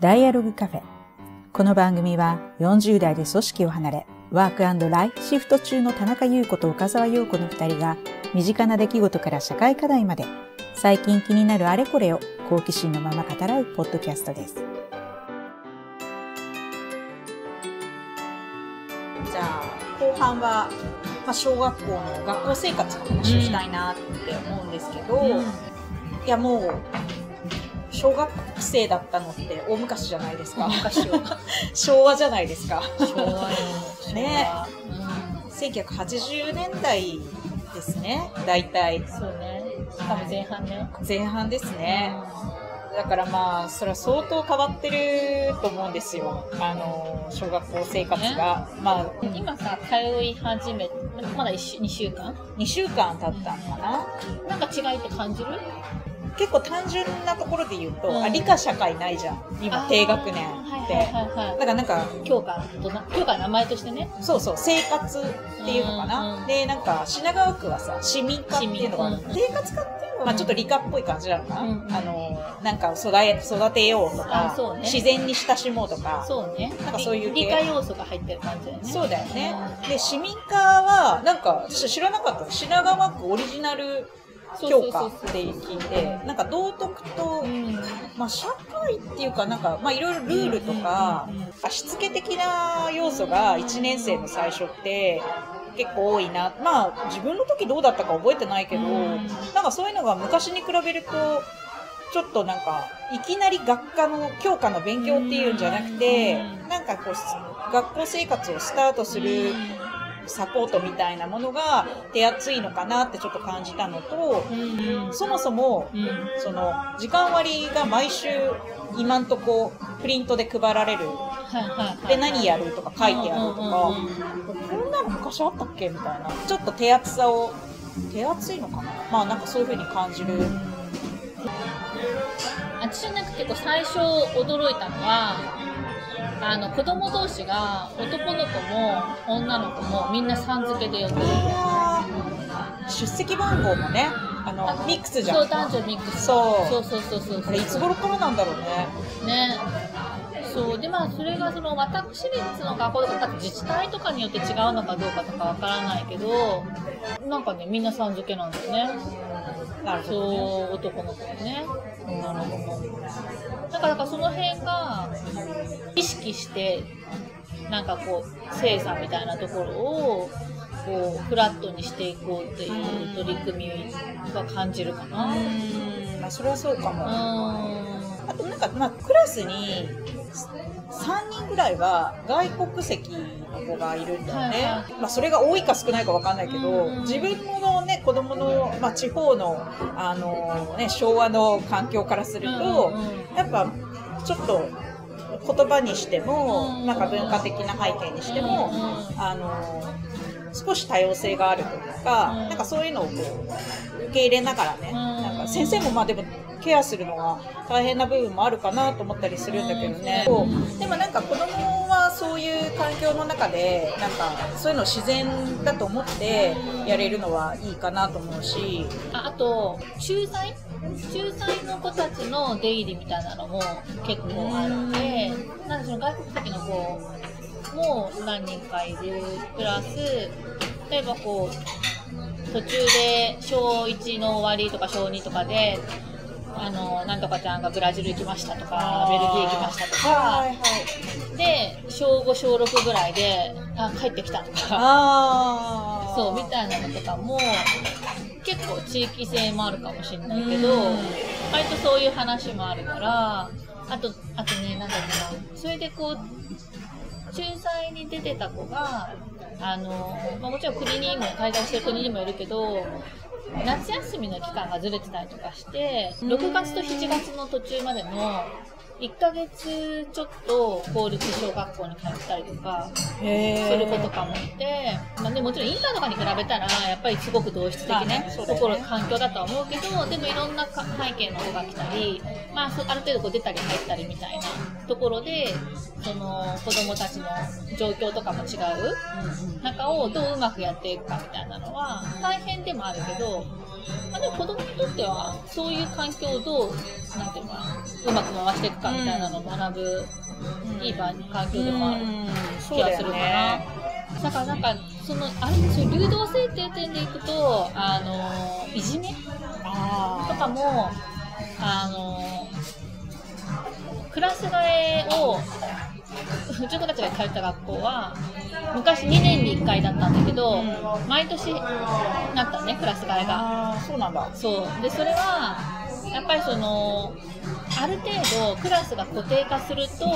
ダイアログカフェ。この番組は40代で組織を離れ、ワークライフシフト中の田中優子と岡沢陽子の二人が、身近な出来事から社会課題まで、最近気になるあれこれを好奇心のまま語らうポッドキャストです。じゃあ、後半は、まあ、小学校の学校生活の話をしたいなって思うんですけど、うんいやもう、小学生だったのって大昔じゃないですか。昔は 昭和じゃないですか。昭和よね昭1980年代ですね、大体。そうねしかも前半ね前半ですね。だからまあ、それは相当変わってると思うんですよ。あの、小学校生活が。まあ、うん今さ通い始めまだ1週2週間？2週間経ったのかな。なんか違いって感じる？結構単純なところで言うと、うんあ理科社会ないじゃん。今、低学年って。はだからなんか、教科教科の名前としてねそうそう、生活っていうのかな。うんで、なんか、品川区はさ、市民科っていうのが生活科っていうのは、まあちょっと理科っぽい感じなのかな。うんあの、なんか育て、育てようとかね自然に親しもうとか。そうねなんかそういう理科要素が入ってる感じだよねそうだよね。で、市民科は、なんか、私知らなかった。品川区オリジナル教科って聞いて、なんか道徳とう、ん。まあ社会っていうか、なんか、まあいろいろルールとかしつけ的な要素が1年生の最初って結構多いな。まあ自分の時どうだったか覚えてないけど、うん。なんかそういうのが昔に比べると、ちょっとなんか、いきなり学科の教科の勉強っていうんじゃなくてう、んなんかこう、学校生活をスタートするサポートみたいなものが手厚いのかなってちょっと感じたのと、うんうん。そもそも、うん。その、時間割が毎週今んとこプリントで配られる。で、何やるとか書いてあるとか、こんなの昔あったっけみたいな。ちょっと手厚さを、手厚いのかな。まあなんかそういう風に感じる。私なんか結構最初驚いたのはあの子供同士が男の子も女の子もみんなさん付けで呼んでる出席番号もね、あの、ミックスじゃん。そう男女ミックスそうそうそうそうそうあれいつ頃からなんだろうね。ねそうでまあそれがその私立の学校とか自治体とかによって違うのかどうかとかわからないけどなんかねみんなさん付けなんだよね。そう男の子もね女の子もだからその辺が意識してなんかこう精査みたいなところをこうフラットにしていこうっていう取り組みは感じるかな。うーん、まあそれはそうかうも。んあとなんか、まあクラスに3人ぐらいは外国籍の子がいるんだよね。はいはまあそれが多いか少ないかわかんないけど、うん自分のね、子供の、まあ地方の、あのね、昭和の環境からすると、やっぱちょっと言葉にしても、うん。なんか文化的な背景にしても、うんあの少し多様性があるというか、うん。なんかそういうのをこう受け入れながらね、ん。なんか先生もまあでもケアするのは大変な部分もあるかなと思ったりするんだけどね、でもなんか子供はそういう環境の中でなんかそういうのを自然だと思ってやれるのはいいかなと思うし、ああと駐在駐在の子たちの出入りみたいなのも結構あるので、なんでその外国籍の子も何人かいるプラス例えばこう途中で小1の終わりとか小2とかであのなんとかちゃんがブラジル行きましたとかベルギー行きましたとか。はいはい。で小5小6ぐらいであ帰ってきたとか。そうみたいなのとかも結構地域性もあるかもしれないけどうん。割とそういう話もあるからあとあとねなんだっけな。それでこう仲裁に出てた子があの、まあ、もちろん国にも滞在してる国にもよるけど夏休みの期間がずれてたりとかして6月と7月の途中までの1ヶ月ちょっと公立小学校に通ったりとかする子とかもいて、まあね、もちろんインターとかに比べたらやっぱりすごく同質的ねねところ、環境だとは思うけどでもいろんなか背景の子が来たり、まあ、そある程度こう出たり入ったりみたいなところでその子供たちの状況とかも違う中をどううまくやっていくかみたいなのは大変でもあるけどまあ、でも子供にとってはそういう環境をどうなんていうのかなうまく回していくかみたいなのを学ぶ、いい場環境でもある気がするかな。だからなんかそのあれそういう流動性っていう点でいくとあのいじめとかもあのクラス替えをうちの子たちが通った学校は昔2年に1回だったんだけど、毎年なったねクラス替えが。そうなんだ。そう。でそれはやっぱりそのある程度クラスが固定化すると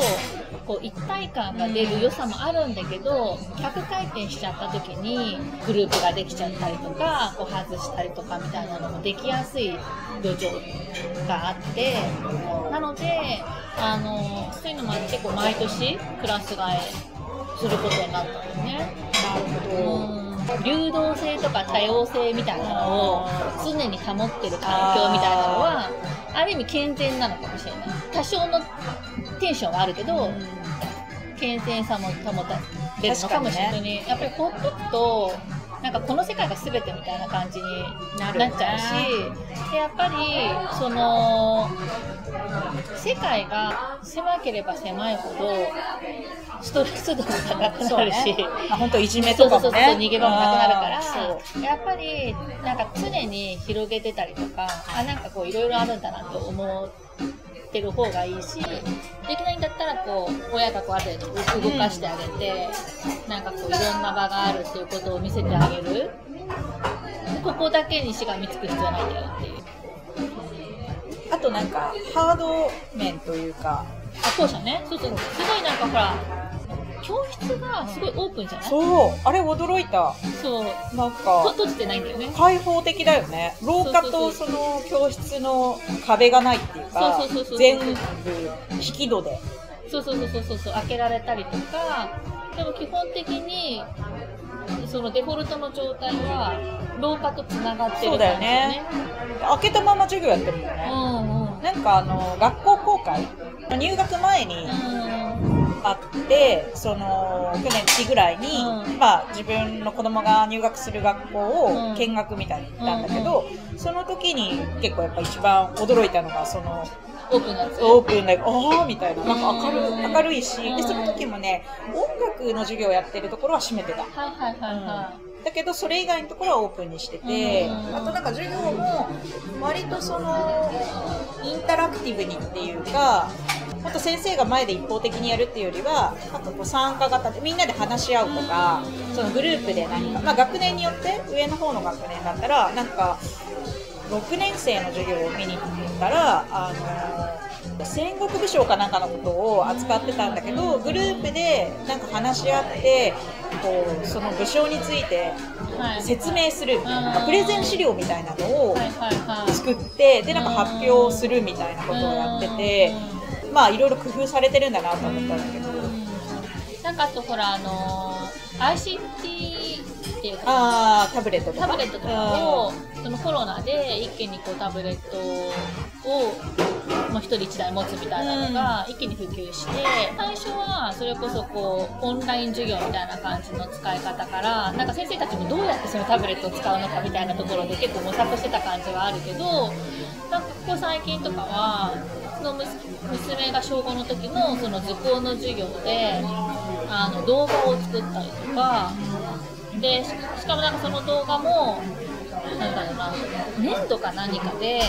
こう一体感が出る良さもあるんだけど逆回転しちゃった時にグループができちゃったりとかこう外したりとかみたいなのもできやすい土壌があってなのであのそういうのもあってこう毎年クラス替えすることになったんですね。なるほど。うん流動性とか多様性みたいなのを常に保ってる環境みたいなのはある意味健全なのかもしれない。多少のテンションはあるけど健全さも保たれるのかもしれない、ね、やっぱりほっとくとなんかこの世界が全てみたいな感じになっちゃうしでやっぱりその世界が狭ければ狭いほどストレス度が高くなるし、あ本当いじめそうそうそうそうとかもね。逃げ場もなくなるからやっぱりなんか常に広げてたりとかあなんかこういろいろあるんだなと思ってる方がいいしできないんだったらこう親がこうある程度動かしてあげて、なんかこういろんな場があるっていうことを見せてあげる。ここだけにしがみつく必要はないんだよっていう。あとなんかハード面というか、あ校舎ね。そうそう。すごいなんかほら教室がすごいオープンじゃない？そう。あれ驚いた。そう。なんとか閉じてないんだよね。開放的だよね。廊下とその教室の壁がないっていうかそうそうそう全部引き戸で。そうそうそうそうそう。そう開けられたりとかでも基本的にそのデフォルトの状態は廊下とつながってるそうだよね。開けたまま授業やってるもんね。うんうん。なんかあの学校公開？入学前にあって、その去年秋ぐらいに、うん。まあ自分の子供が入学する学校うん。を見学みたいに行ったんだけど、その時に結構やっぱ一番驚いたのがそのオープンなオープンで、ああみたいな、なんか明るうん明るいし、で、その時もね、音楽の授業やってるところは閉めてた。はいはいはいはだけど、それ以外のところはオープンにしてて、うん。あとなんか授業も、割とその、インタラクティブにっていうか、ほんと先生が前で一方的にやるっていうよりは、なんかこう参加型でみんなで話し合うとか、そのグループで何か、まあ学年によって、上の方の学年だったら、なんか、6年生の授業を見に行ったら、あの、戦国武将かなんかのことを扱ってたんだけど、グループでなんか話し合って、こう、その武将について説明するみたいな、プレゼン資料みたいなのを作って、で、なんか発表するみたいなことをやってて、まあ、いろいろ工夫されてるんだなと思ったんだけど、なんかあとほらあの ICT っていうか。あー、タブレットとか。タブレットとかを、そのコロナで一気にこうタブレットをもう一人一台持つみたいなのが一気に普及して、最初はそれこそこうオンライン授業みたいな感じの使い方からなんか先生たちもどうやってそのタブレットを使うのかみたいなところで結構模索してた感じはあるけどなんかここ最近とかはその娘娘が小5の時のその図工の授業であの動画を作ったりとかでししかもなんかその動画もなんだろうな粘土か何かで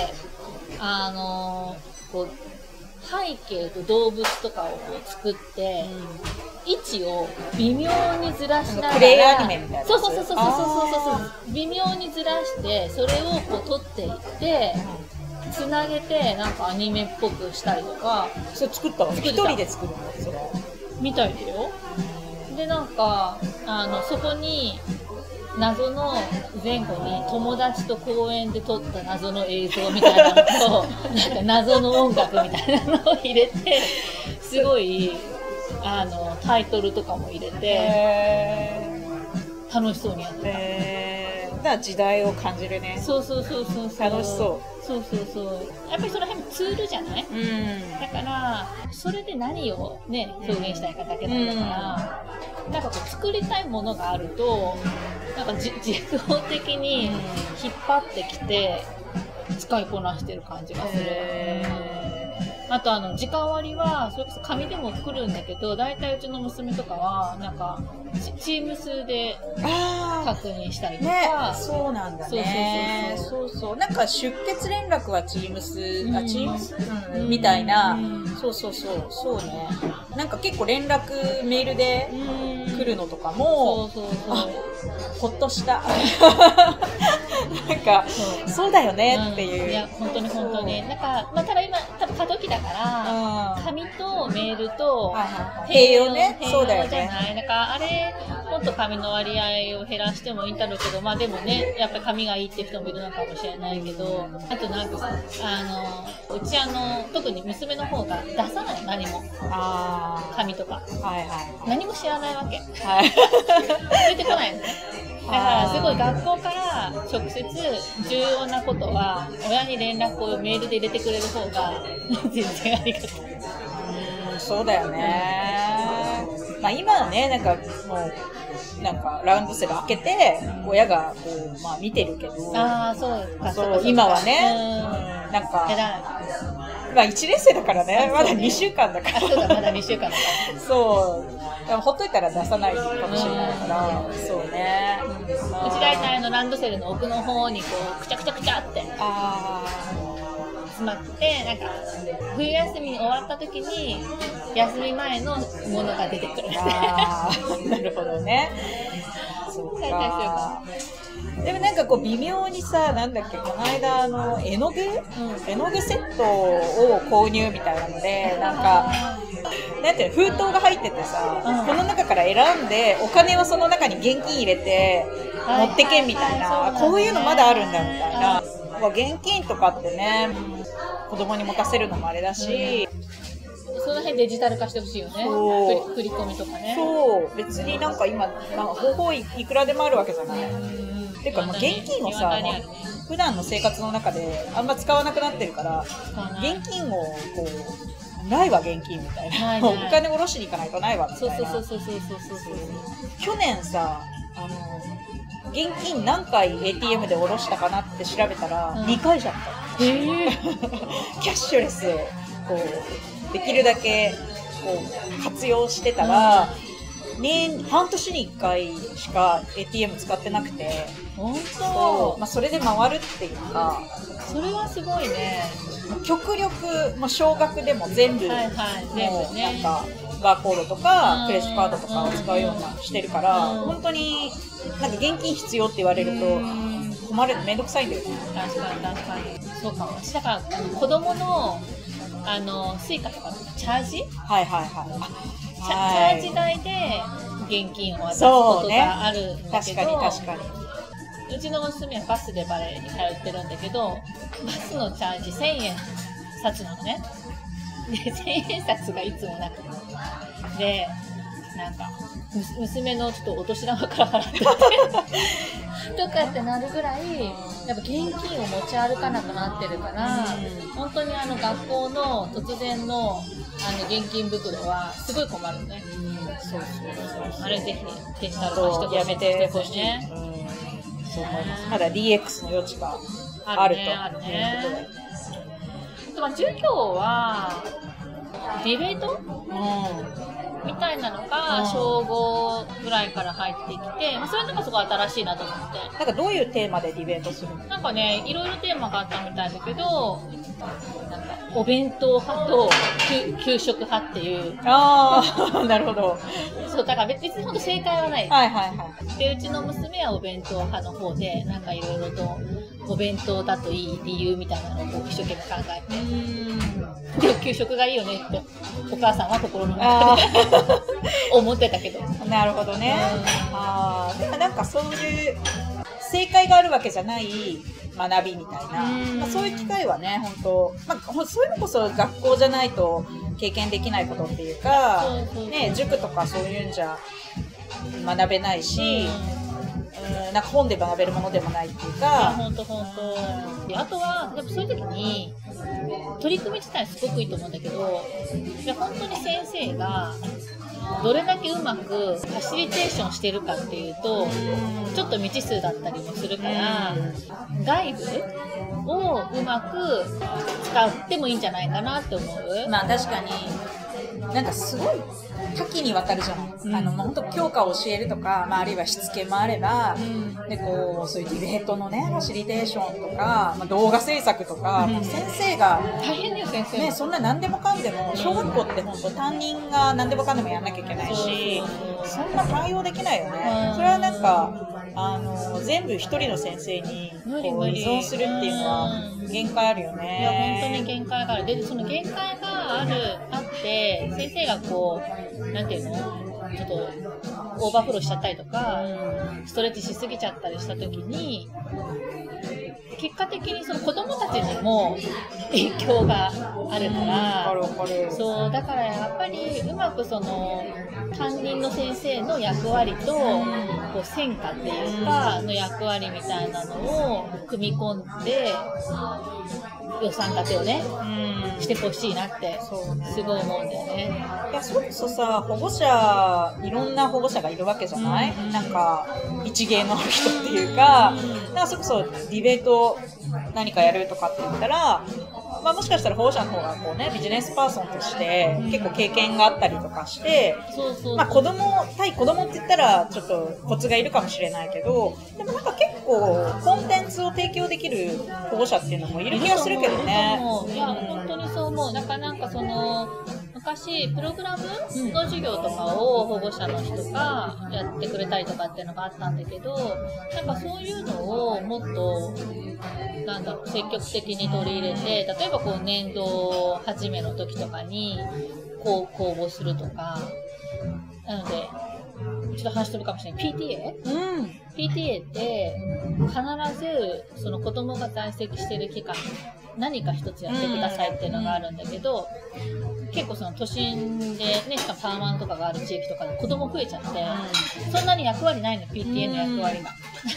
あのこう背景と動物とかをこう作って、位置を微妙にずらしながらクレイアニメみたいなやつ？そうそうそうそうそうそうそう微妙にずらしてそれをこう撮っていってつなげてなんかアニメっぽくしたりとか。それ作ったの一人で作るのそれ。みたいだよ。でなんかあのそこに謎の前後に友達と公園で撮った謎の映像みたいなのと なんか謎の音楽みたいなのを入れてすごいあのタイトルとかも入れてへ楽しそうにやってーへーだから時代を感じるね。そうそうそうそうそう。楽しそそうそうそう。やっぱりその辺もツールじゃない？うん。だからそれで何をね表現したいかだけなんだから、なんかこう作りたいものがあると、なんかじ自動的に引っ張ってきて、使いこなしてる感じがする。あとあの、時間割は、それこそ紙でも来るんだけど、大体うちの娘とかは、なんか、チチーム数であ確認したりとねか、、そうなんだね。そうそうそうなんか出血連絡はチームス、あ、うん。チームス、うん。みたいな、うん。そうそうそう、そうね。なんか結構連絡メールでうん。来るのとかそもう、そうあそう。ほっとした。なんか、そう。そうだよねっていう。ん。いや、本当に本当に。なんか、まあ、ただ今、過渡期だから、うん紙とメールと、併用ね併そうだよじゃねないなんか、あれ、もっと紙の割合を減らしてもいいんだろうけど、まあでもね、やっぱり紙がいいって人もいるのかもしれないけど、あとなんかさ、あの、うちあの、特に娘の方が出さない、何も。あ紙とか。あ、はいはい何も知らないわけ。はい。出てこないのね。だからすごい学校から直接重要なことは親に連絡をメールで入れてくれる方が 全然ありがたい。うんそうだよね。まあ今はね、なんかもう、なんかラウンドセル開けて、親がこう、まあ見てるけど、ああ、そうか。そう今はねうん。なんか。まあ1年生だからね、まだ2週間だかあ、そうだ、まだ2週間だから。そう。でもほっといたら出さないかもしれないから、そうね。ら。うち大体あのランドセルの奥の方にこう、くちゃくちゃくちゃってあ詰まって、なんか、冬休みに終わった時に、休み前のものが出てくるなるほどね。そうか。でもなんかこう微妙にさ、なんだっけ、この間あの、絵の具？絵の具セットを購入みたいなので、なんか、なんていうの、封筒が入っててさ、うん。この中から選んで、お金をその中に現金入れて、持ってけみたいな、はい。はいはいこういうのまだあるんだみたいな。まあ現金とかってね、子供に持たせるのもあれだし、その辺デジタル化してほしいよね。振り込みとかね。そう。別になんか今、なん方法いくらでもあるわけじゃない。ていうか、まあ、現金をさ、普段の生活の中であんま使わなくなってるから、現金をこう、ないわ現金みたいな。いいお金下ろしに行かないとないわみたいな。そうそうそうそうそうそうそう。去年さ、あの、現金何回 ATM で下ろしたかなって調べたら、2回じゃ。った。キャッシュレスをこうできるだけこう活用してたら、年半年に1回しか ATM 使ってなくて本当？まあ、それで回るっていうかそれはすごいね。極力もう少額でも全部、はいはい、全も部ね。うなんかバーコードとかうんクレジットカードとかを使うようにしてるから、うん本当になんか現金必要って言われるとうん困るめんどくさいんだよね。確かに確かに。そうかも。私だから、あの子供の、あの、 Suicaとかのチャージ、はいはいはい。チャージ代で現金を渡すことがあるんだけど、確かに確かに。うちの娘はバスでバレエに通ってるんだけど、バスのチャージ1000円札なのね。で、1000円札がいつもなくて。で、なんか、む娘のちょっとお年玉から払ってて、とかってなるぐらい、やっぱ現金を持ち歩かなくなってるから、本当にあの学校の突然のあの現金袋はすごい困るね。そうそうそう。あれぜひデジタル化してほしい。やめてほしい。ね。うんそう思います。まだ DX の余地があるとね、あることね。で。あとまあ授業は、ディベート？うみたいなのがうん小5ぐらいから入ってきて、まあ、そういうのがすごい新しいなと思って。ん。なんかどういうテーマでディベートするの？なんかね、いろいろテーマがあったみたいだけど、なんか、お弁当派と給給食派っていう、ああ、なるほど。そう、だから別に本当正解はない。はいはいはい。で、うちの娘はお弁当派の方で、なんかいろいろと、お弁当だといい理由みたいなのを一生懸命考えて、でも給食がいいよねって、お母さんは心のあ中で 思ってたけど。あ、なるほどね。うんああ、でもなんかそういう正解があるわけじゃない学びみたいな、うん。まあ、そういう機会はね、本当、まあ、そういうのこそ学校じゃないと経験できないことっていうか、ね、塾とかそういうんじゃ学べないし、うん。なんか本で学べるものでもないっていうか、ほんとほんと。であとは、やっぱそういう時に、取り組み自体すごくいいと思うんだけど、いや、本当に先生が、どれだけうまくファシリテーションしてるかっていうと、ちょっと未知数だったりもするから、外部をうまく使ってもいいんじゃないかなって思う。まあ確かに、なんかすごい多岐にわたるじゃない、うん。あの、本当教科を教えるとか、まああるいはしつけもあれば、うん。で、こう、そういうディベートのね、ファシリテーションとか、まあ、動画制作とか、先生が、大変だよ、先生。ね、そんな何でもかんでも、小学校って本当担任が何でもかんでもやんなきゃいけないし、そんな対応できないよね。うん。それはなんか、あの、全部一人の先生に依存するっていうのはうん限界あるよいや、ね。本当に限界がある。で、その限界がある、あって、先生がこう、なんていうの？ちょっと、オーバーフローしちゃったりとか、ストレッチしすぎちゃったりした時に、結果的にその子供たちにも影響があるから、わかるわかる。そう、だからやっぱりうまくその担任の先生の役割と、こう専科っていうか、の役割みたいなのを組み込んで、予算立てをね、うんしてほしいなって、すごい思うんだよね。いや、それこそさ、保護者、いろんな保護者がいるわけじゃない、うんなんか、一芸の人っていうか、なんかそれこそディベート何かやるとかって言ったら、まあもしかしたら保護者の方がこうね、ビジネスパーソンとして結構経験があったりとかして。まあ子供、対子供って言ったらちょっとコツがいるかもしれないけど、でもなんか結構コンテンツを提供できる保護者っていうのもいる気がするけどね。いや、本当にそう思う。なんか、なんかその、昔、プログラムの授業とかを保護者の人がやってくれたりとかっていうのがあったんだけど、なんかそういうのをもっと、なんだろう、積極的に取り入れて、例えばこう年度初めの時とかに、こう公募するとか、なので、ちょっと話飛ぶかもしれない。PTA? うん。PTA って必ずその子供が在籍してる期間何か一つやってくださいっていうのがあるんだけど、結構その都心でね、しかもタワマンとかがある地域とかで子供増えちゃって、そんなに役割ないの、PTA の役割が。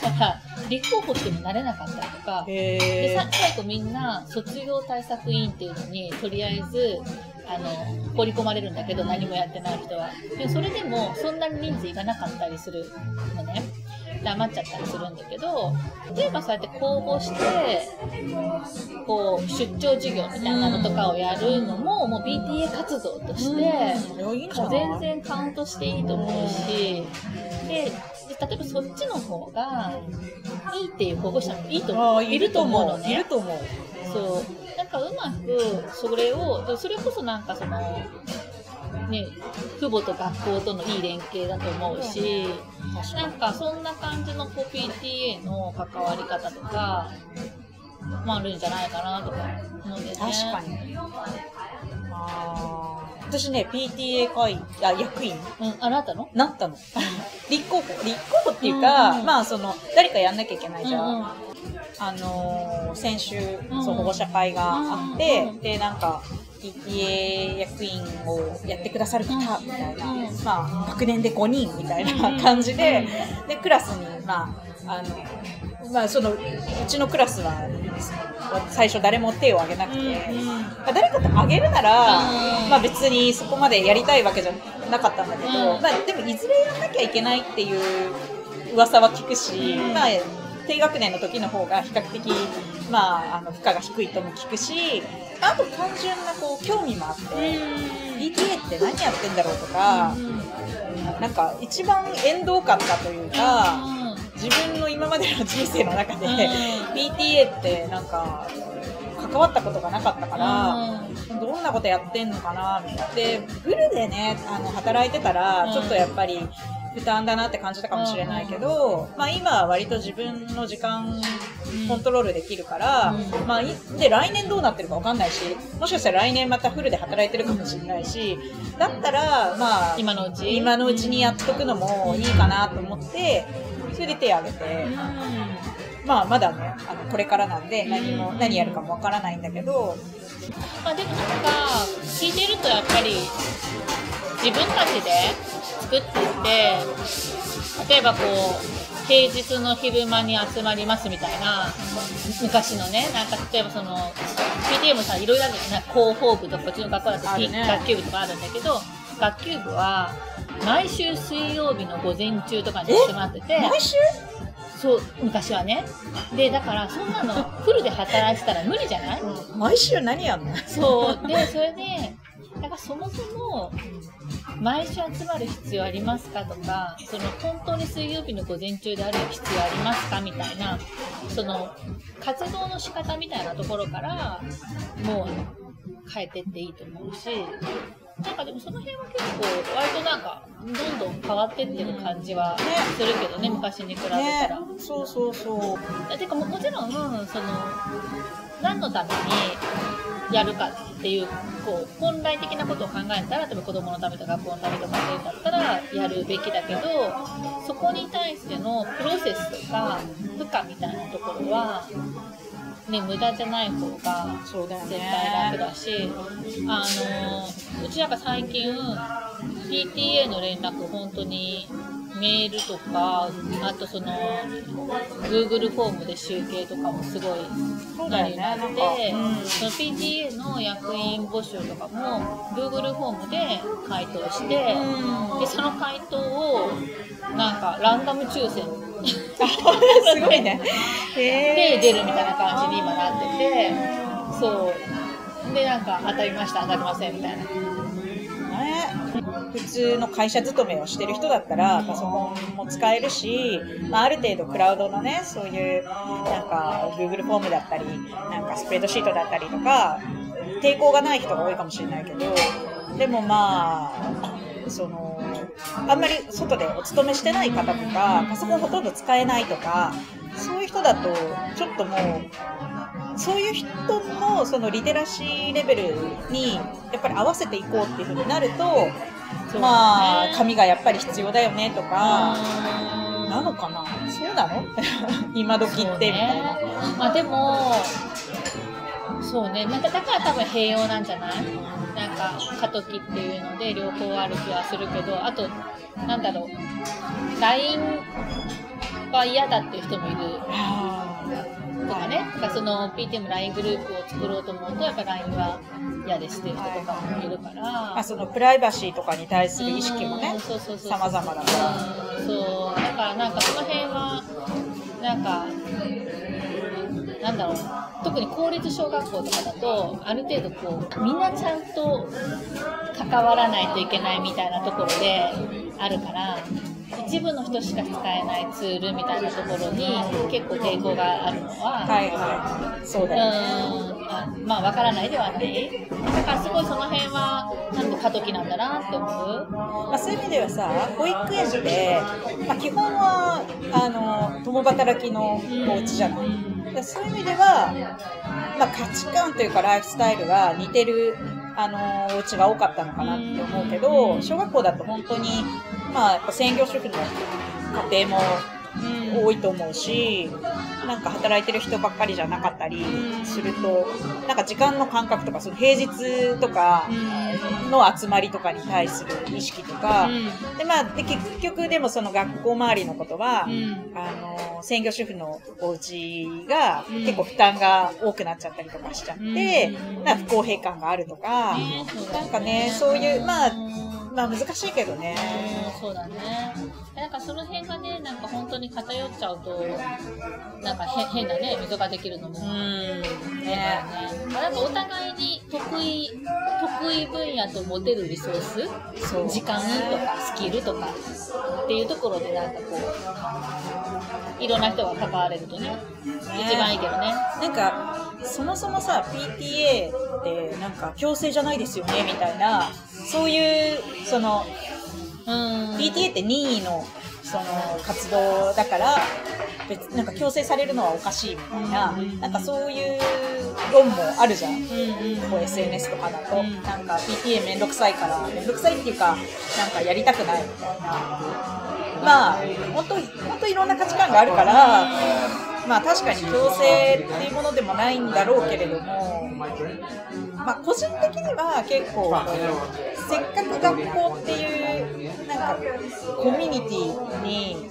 だから、立候補ってもなれなかったりとか、で最後みんな卒業対策委員っていうのにとりあえずあの放り込まれるんだけど何もやってない人は。でそれでもそんなに人数いかなかったりするのねで余っちゃったりするんだけど例えばそうやって公募してこう出張授業みたいなのとかをやるのももう BTA 活動として、全然カウントしていいと思うし、で、で例えばそっちの方がいいっていう保護者もいいと思う。いると思うのね。いると思う。そう。なんかうまく、それを、でそれこそなんかその、ね、父母と学校とのいい連携だと思うし、なんかそんな感じのこう PTA の関わり方とか、まああるんじゃないかなとか思うんだよね。確かに。あー。私ね、PTA 会員、あ、役員？うん、あなたの？なったの。立候補、立候補っていうか、うんうんまあその、誰かやんなきゃいけないじゃん。うんうん。あのー先週、うんそう、保護者会があって、うんうん。で、なんか、PTA 役員をやってくださる方、みたいな、うん。まあ、学年で5人みたいな感じで、で、クラスに、まあ、あの、まあ、その、うちのクラスは、最初誰も手を挙げなくて、まあ誰かと挙げるなら、うん。まあ別にそこまでやりたいわけじゃなかったんだけど、うん。まあでもいずれやんなきゃいけないっていう噂は聞くし、うん。まあ低学年の時の方が比較的、まあ、あの負荷が低いとも聞くし、あと単純なこう興味もあって、PTA って何やってんだろうとか、なんか一番縁遠かったというか、自分の今までの人生の中で、うん。PTA ってなんか関わったことがなかったから、どんなことやってんのかなみたいな。で、フルでね、あの、働いてたら、うん。ちょっとやっぱり負担だなって感じたかもしれないけど、まあ今は割と自分の時間コントロールできるから、うん。まあ、いで、来年どうなってるかわかんないし、もしかしたら来年またフルで働いてるかもしれないし、だったら、まあ、今のうち？今のうちにやっとくのもいいかなと思って、それで手を挙げて、まあまだね、あの、これからなんで何も、何やるかもわからないんだけど、まあでもなんか聞いてるとやっぱり自分たちで作っていって例えばこう平日の昼間に集まりますみたいな昔のねなんか例えばその PTA もさいろいろあるじゃない広報部とかこっちの学校だと、ね。学級部とかあるんだけど学級部は毎週水曜日の午前中とかに集まってて毎週？そう昔はね。でだからそんなのフルで働いてたら無理じゃない？毎週何やんの？そう。でそれでだからそもそも毎週集まる必要ありますかとかその本当に水曜日の午前中である必要ありますかみたいなその活動の仕方みたいなところからもう変えてっていいと思うしなんかでもその辺は結構割となんかどんどん変わってってる感じはするけどね昔に比べたね。ら。そうそうそう。てかももちろんその何のためにやるかっていうこう本来的なことを考えたら例えば子供のためとか学校のためとかっていうんだったらやるべきだけどそこに対してのプロセスとか負荷みたいなところは、ね、無駄じゃない方が絶対楽ねだし、あのうちなんか最近 PTA の連絡本当にメールとかあとその Google フォームで集計とかもすごいそうだよねなってなんかうん。その PTA の役員募集とかも Google フォームで回答して、うん。でその回答をなんかランダム抽選。すごいね。へで出るみたいな感じに今なっててそう。でなんか当たりました当たりませんみたいな。ね、普通の会社勤めをしてる人だったらパソコンも使えるし、まあ、ある程度クラウドのねそういうなんか Google フォームだったりなんかスプレッドシートだったりとか抵抗がない人が多いかもしれないけどでもまあそのあんまり外でお勤めしてない方とかパソコンほとんど使えないとかそういう人だとちょっともうそういう人のそのリテラシーレベルにやっぱり合わせていこうっていうふうになると、そうまあね紙がやっぱり必要だよねとか、うん。なのかな？そうなの？今時ってみたいな。ね。まあでもそうね。なんかだから多分併用なんじゃない？なんか過渡期っていうので両方ある気はするけどあとなんだろう。LINE は嫌だっていう人もいるとかね、だからその PTM LINE グループを作ろうと思うとやっぱ LINE は嫌ですっていう人とかもいるから、まあ、そのプライバシーとかに対する意識もねうんそうそうそう。様々だから。うんそう。だからなんかその辺はなんかなんだろう。特に公立小学校とかだとある程度こうみんなちゃんと関わらないといけないみたいなところであるから一部の人しか使えないツールみたいなところに結構抵抗があるのは、はいはい。そうだよね。うんあまあわからないではないだからすごいその辺はなんと過渡期なんだなって思うまあ、そういう意味ではさ、保育園って、まあ、基本はあの共働きのお家じゃない。でそういう意味では、まあ、価値観というかライフスタイルが似てるあのお家が多かったのかなって思うけど、小学校だと本当に、まあ、やっぱ専業主婦の家庭も多いと思うし、なんか働いてる人ばっかりじゃなかったりすると、なんか時間の感覚とか、その平日とかの集まりとかに対する意識とか、で、まあ、で、結局でもその学校周りのことは、あの、専業主婦のお家がうん。結構負担が多くなっちゃったりとかしちゃって、うん。なんか不公平感があるとか、なんかね、そういう、まあ、うんまあ難しいけどね。うんそうだね。なんかその辺がね、なんか本当に偏っちゃうと、なんか変変なね、溝ができるのも。うん。ね。ね。まあなんかお互いに得意、得意分野と持てるリソースそう時間とかスキルとかっていうところでなんかこう、いろんな人が関われるとね、一番いいけどね。なんか、そもそもさ、PTA ってなんか強制じゃないですよね、みたいな、そういう、その、うん。PTA って任意の、その、活動だから、別、なんか強制されるのはおかしいみたいな、うんなんかそういう論もあるじゃん。こう SNS とかだと、うんなんか PTA めんどくさいから、めんどくさいっていうか、なんかやりたくないみたいな。まあ、本当本当いろんな価値観があるから、まあ確かに強制っていうものでもないんだろうけれども、まあ個人的には結構、せっかく学校っていう、なんかコミュニティに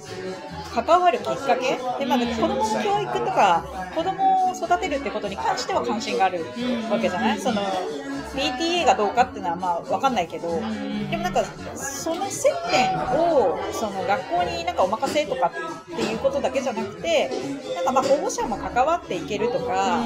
関わるきっかけで、まあ、子供の教育とか子供を育てるってことに関しては関心があるわけじゃない？その PTA がどうかっていうのはまあわかんないけど、でもなんかその接点をその学校になんかお任せとかっていうことだけじゃなくてなんかまあ保護者も関わっていけるとか、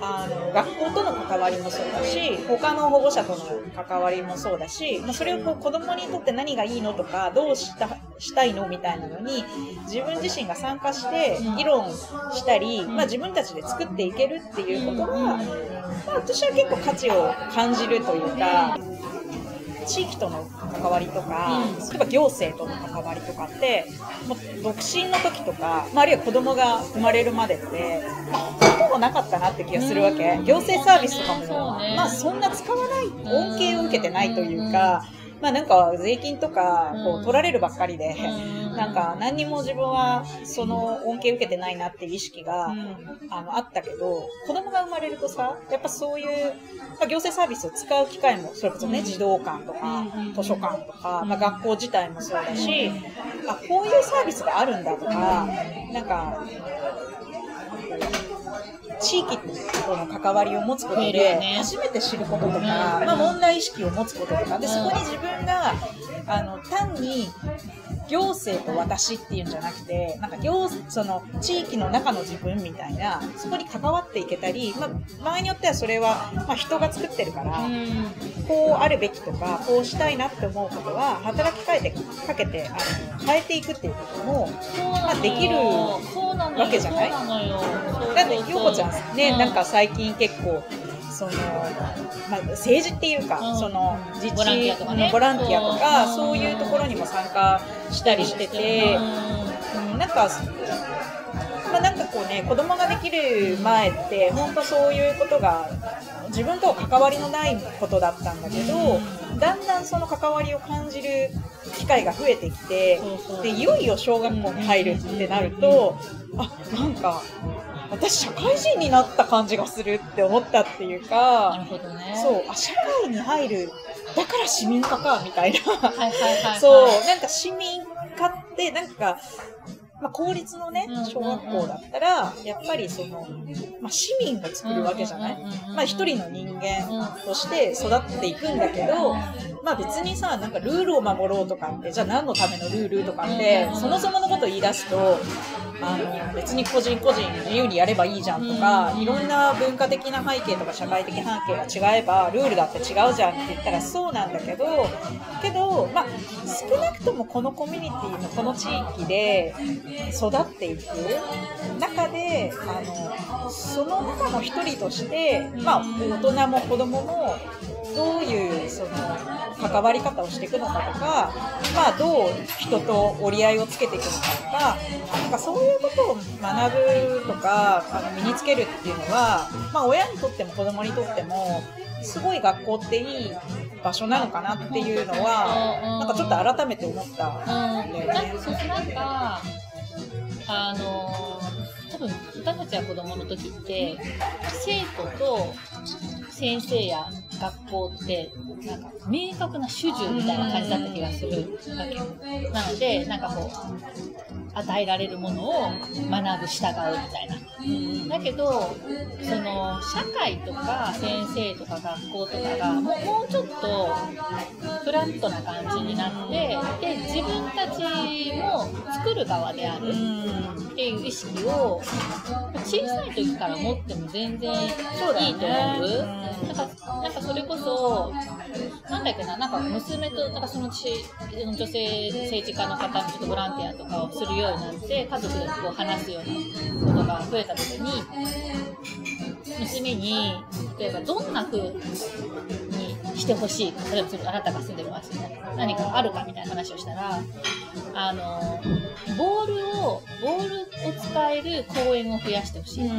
あの学校との関わりもそうだし他の保護者との関わりもそうだし、まあ、それをこう子供にとって何がいいのとかどうしたしたいのみたいなのに自分自身が参加して議論したり、まあ、自分たちで作っていけるっていうことが、まあ、私は結構価値を感じるというか。地域との関わりとか、例えば行政との関わりとかってもう独身の時とか、まあ、あるいは子供が生まれるまでって、まあ、ほぼなかったなって気がするわけ。行政サービスとかも、まあ、そんな使わない恩恵を受けてないというか、まあ、なんか税金とかこう取られるばっかりで。なんか何にも自分はその恩恵受けてないなっていう意識が、あのあったけど子供が生まれるとさやっぱそういう、まあ、行政サービスを使う機会もそれこそね児童館とか図書館とか、まあ、学校自体もそうだしあこういうサービスがあるんだとかなんか地域との関わりを持つことで初めて知ることとか、まあ、問題意識を持つこととかでそこに自分があの単に行政と私っていうんじゃなくてなんか行その地域の中の自分みたいなそこに関わっていけたり、まあ、場合によってはそれは、まあ、人が作ってるから、こうあるべきとかこうしたいなって思うことは働きかけてかけてあの変えていくっていうこともまあできるわけじゃない？だって陽子ちゃんね、なんか最近結構その、まあ、政治っていうか、うん。その自治ボランティアとかね。ボランティアとか。そういうところにも参加したりしてて、うん、なんか、まあ、なんかこうね子供ができる前って本当そういうことが自分とは関わりのないことだったんだけど、だんだんその関わりを感じる機会が増えてきてでいよいよ小学校に入るってなるとあなんか私社会人になった感じがするって思ったっていうなるかほどね。そうあ社会に入るだから市民化かみたいな。はいはいはいはい。そうなんか市民化ってなんかまあ、公立のね小学校だったらやっぱりその、まあ、市民が作るわけじゃない、まあ、一人の人間として育っていくんだけど、まあ別にさ、なんかルールを守ろうとかって、じゃあ何のためのルールとかって、そもそものことを言い出すと、あの、別に個人個人自由にやればいいじゃんとか、いろんな文化的な背景とか社会的背景が違えば、ルールだって違うじゃんって言ったらそうなんだけど、けど、まあ少なくともこのコミュニティのこの地域で育っていく中で、あの、その中の一人として、まあ大人も子供も、どういうその関わり方をしていくのかとか、まあ、どう人と折り合いをつけていくのかとかなんかそういうことを学ぶとかあの身につけるっていうのは、まあ、親にとっても子供にとってもすごい学校っていい場所なのかなっていうのはなんかちょっと改めて思ったうん。ん、だよなんかあの多分私たちは子供の時って生徒と先生や学校ってなんか明確な主従みたいな感じだった気がするわけなのでなんかこう与えられるものを学ぶ従うみたいな。だけどその社会とか先生とか学校とかがもうもうちょっとフラットな感じになってで自分たちも作る側である。っていう意識を小さい時から持っても全然いいと思う。なんかなんかそれこそなんだっけななんか娘となんかそのち女性政治家の方もちょっとボランティアとかをするようになって家族でこう話すようなことが増えた時に娘に例えばどんな風にしてほしい。例えばあなたが住んでる街に何かあるかみたいな話をしたらあのボールをボールを使える公園を増やしてほしい、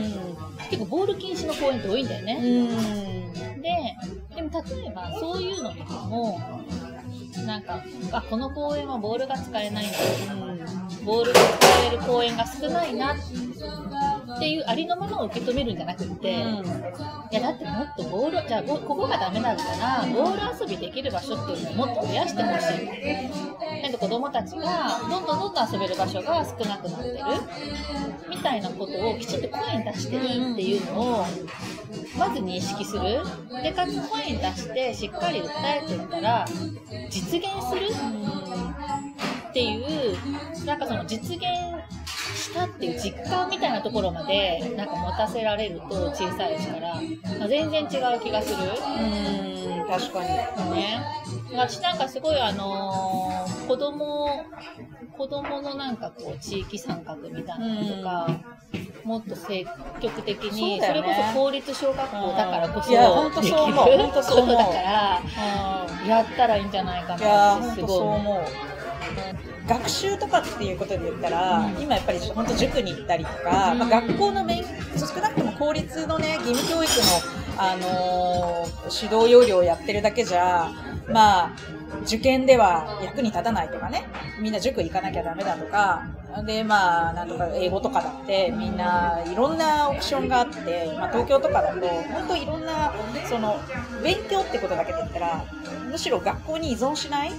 結構ボール禁止の公園って多いんだよね、ででも例えばそういうのとかもなんかあこの公園はボールが使えないんだ。ボールが使える公園が少ないなっっていうありのままを受け止めるんじゃなくって、いやだってもっとボールじゃあここがダメだったらボール遊びできる場所っていうのをもっと増やしてほしい。なんで子供たちがどんどんどんどん遊べる場所が少なくなってる。みたいなことをきちんと声に出していいっていうのをまず認識する。でかつ声に出してしっかり訴えていったら実現するっていうなんかその実現したっていう実感みたいなところまでなんか持たせられると小さいうちから、まあ全然違う気がする。うん確かに。ね。私なんかすごいあのー子供、子供のなんかこう地域参画みたいなのとか、もっと積極的に、そ,、ね。れこそ公立小学校だからこそそう思う。でそうことだから、やったらいいんじゃないかなってすごい思う学習とかっていうことで言ったら、うん。今やっぱり本当塾に行ったりとか、うん。まあ、学校の勉少なくとも公立のね義務教育の、あのー指導要領をやってるだけじゃまあ受験では役に立たないとかねみんな塾行かなきゃダメだとかでまあなんとか英語とかだってみんないろんなオプションがあって、まあ、東京とかだと本当いろんなその勉強ってことだけで言ったらむしろ学校に依存しない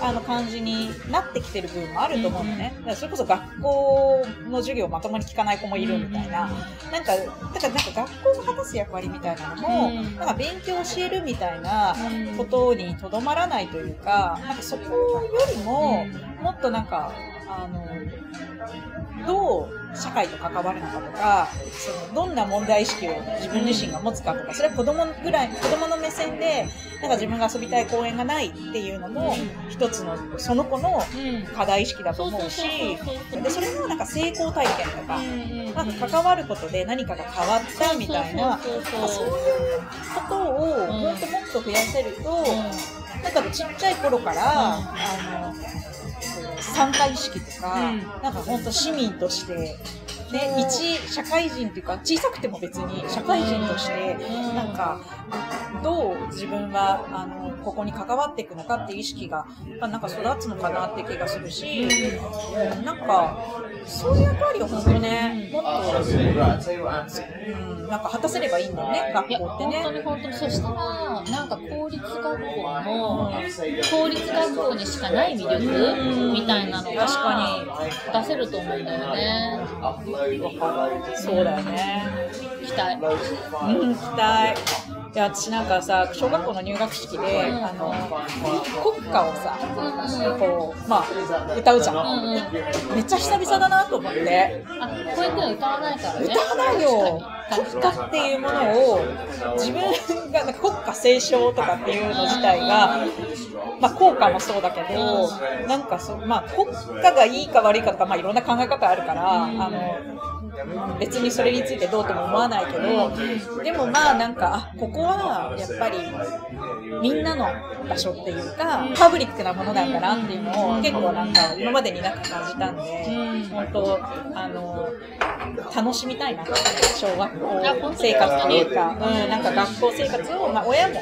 あの感じになってきてる部分もあると思うのね。だからそれこそ学校の授業をまともに聞かない子もいるみたいな。なんか、だからなんか学校が果たす役割みたいなのも、うんなんか勉強を教えるみたいなうん。ことにとどまらないというか、なんかそこよりも、もっとなんか、あの、どう社会と関わるのかとか、そのどんな問題意識を自分自身が持つかとか、それは子供ぐらい、子供の目線で、なんか自分が遊びたい公園がないっていうのも、一つの、その子のうん。課題意識だと思うし、で、それもなんか成功体験とか、なんか関わることで何かが変わったみたいな、そういうことをうんもっともっと増やせると、なんかちっちゃい頃から、あの、参加意識とか、うん。なんか本当市民として、ね、一社会人っていうか、小さくても別に社会人として、うん。なんか、どう自分は、あの、ここに関わっていくのかっていう意識が、まあなんか育つのかなって気がするし、うんなんか、そういう役割を本当にね、もっと、うん、なんか果たせればいいんだよね、学校って本当ね。に本当に。そしたら、なんか公立学校の、公立学校にしかない魅力みたいなのが、確か出せると思うんだよね。そうだよね。期待。うん、期待。いや、私なんかさ、小学校の入学式で、うんあの、国歌をさ、こう、まあ、歌うじゃん。うんうん。めっちゃ久々だなと思って。あ、保育園歌わないからね。歌わないよ国歌っていうものを自分がなんか国歌斉唱とかっていうの自体が、まあ、効果もそうだけどなんかそ、まあ、国歌がいいか悪いかとか、まあ、いろんな考え方あるから、あの別にそれについてどうとも思わないけどでもまあなんかあここはやっぱりみんなの場所っていうかパブリックなものなんだなっていうのを結構なんか今までになく感じたんで本当あの楽しみたいな小学校生活というか、うん、なんか学校生活を、まあ、親も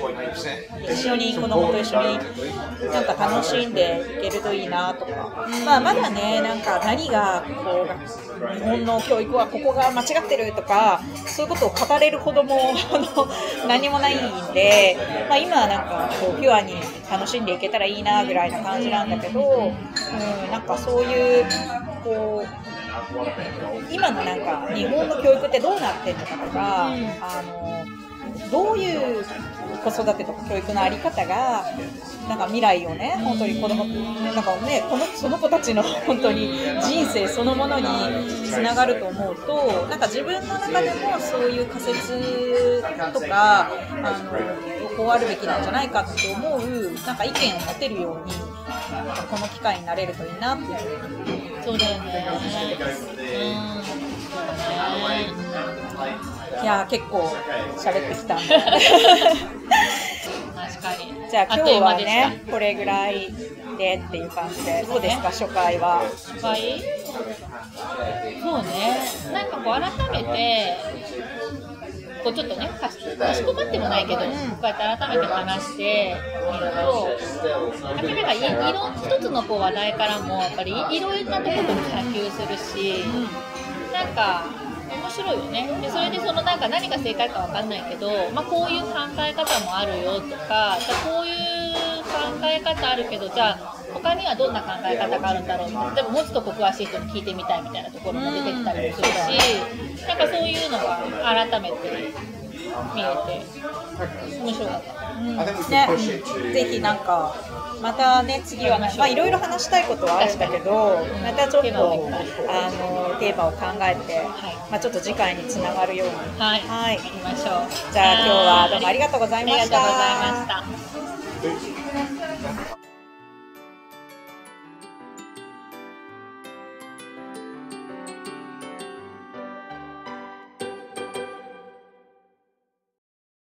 一緒に子供と一緒になんか楽しんでいけるといいなとか、まあ、まだねなんか何がこう日本の教育はここが間違ってるとかそういうことを語れるほども あの何もないんで、まあ、今はなんかこうピュアに楽しんでいけたらいいなぐらいな感じなんだけど、うん、なんかそういうこう今のなんか日本の教育ってどうなってんのかとか、あのどういう子育てとか教育のあり方がなんか未来をね本当に子供なんかねこのその子たちの本当に人生そのものにつながると思うとなんか自分の中でもそういう仮説とかあのこうあるべきなんじゃないかって思うなんか意見を持てるようにこの機会になれるといいなっていうそうだよね。うん。いやー結構喋ってきたんで確かに。じゃあ今日はねこれぐらいでっていう感じでどうですか？初回はした。はい。そうね。なんかこう改めて、こうちょっとね、かしかしこまってもないけど、こうやって改めて話してみると、やっぱりなんかいいろ一つのこう話題からも、やっぱりいろいろなところに波及するし、なんか、面面白いよね。でそれでそのなんか何が正解かわかんないけど、まあ、こういう考え方もあるよとかじゃあこういう考え方あるけどじゃあ他にはどんな考え方があるんだろうでももうちょっとこう詳しい人に聞いてみたいみたいなところも出てきたりもするし、なんかそういうのが改めて見えて面白かった。うん。ね、ぜひなんかまたね次はねまあいろいろ話したいことはあるんだけどまたちょっとあのテーマを考えて、まあちょっと次回につながるように。はい、はい。行きましょう。じゃあ今日はどうもありがとうございました。ありがとうございました。